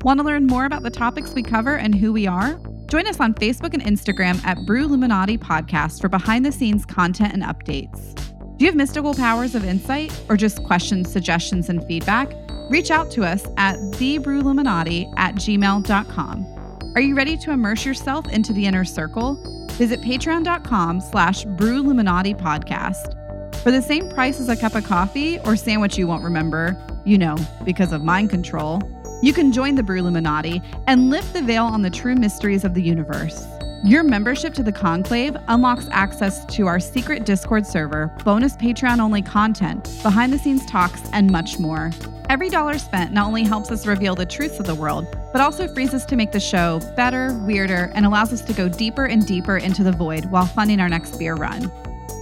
Want to learn more about the topics we cover and who we are? Join us on Facebook and Instagram at Brew Illuminati Podcast for behind the scenes content and updates. Do you have mystical powers of insight or just questions, suggestions, and feedback? Reach out to us at thebrewilluminati at gmail.com. Are you ready to immerse yourself into the inner circle? Visit patreon.com slash brewilluminati podcast. For the same price as a cup of coffee or sandwich you won't remember, you know, because of mind control, you can join the Brew Illuminati and lift the veil on the true mysteries of the universe. Your membership to the Conclave unlocks access to our secret Discord server, bonus Patreon only content, behind the scenes talks, and much more. Every dollar spent not only helps us reveal the truths of the world, but also frees us to make the show better, weirder, and allows us to go deeper and deeper into the void while funding our next beer run.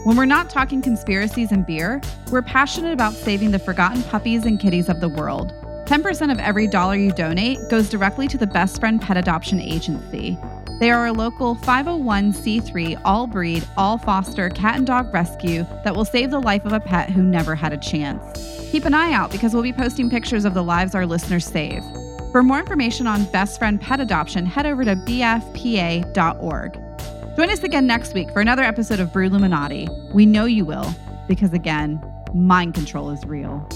When we're not talking conspiracies and beer, we're passionate about saving the forgotten puppies and kitties of the world. 10% of every dollar you donate goes directly to the Best Friend Pet Adoption Agency. They are a local 501c3 all breed, all foster cat and dog rescue that will save the life of a pet who never had a chance. Keep an eye out because we'll be posting pictures of the lives our listeners save. For more information on Best Friend Pet Adoption, head over to bfpa.org. Join us again next week for another episode of Brew Illuminati. We know you will, because again, mind control is real.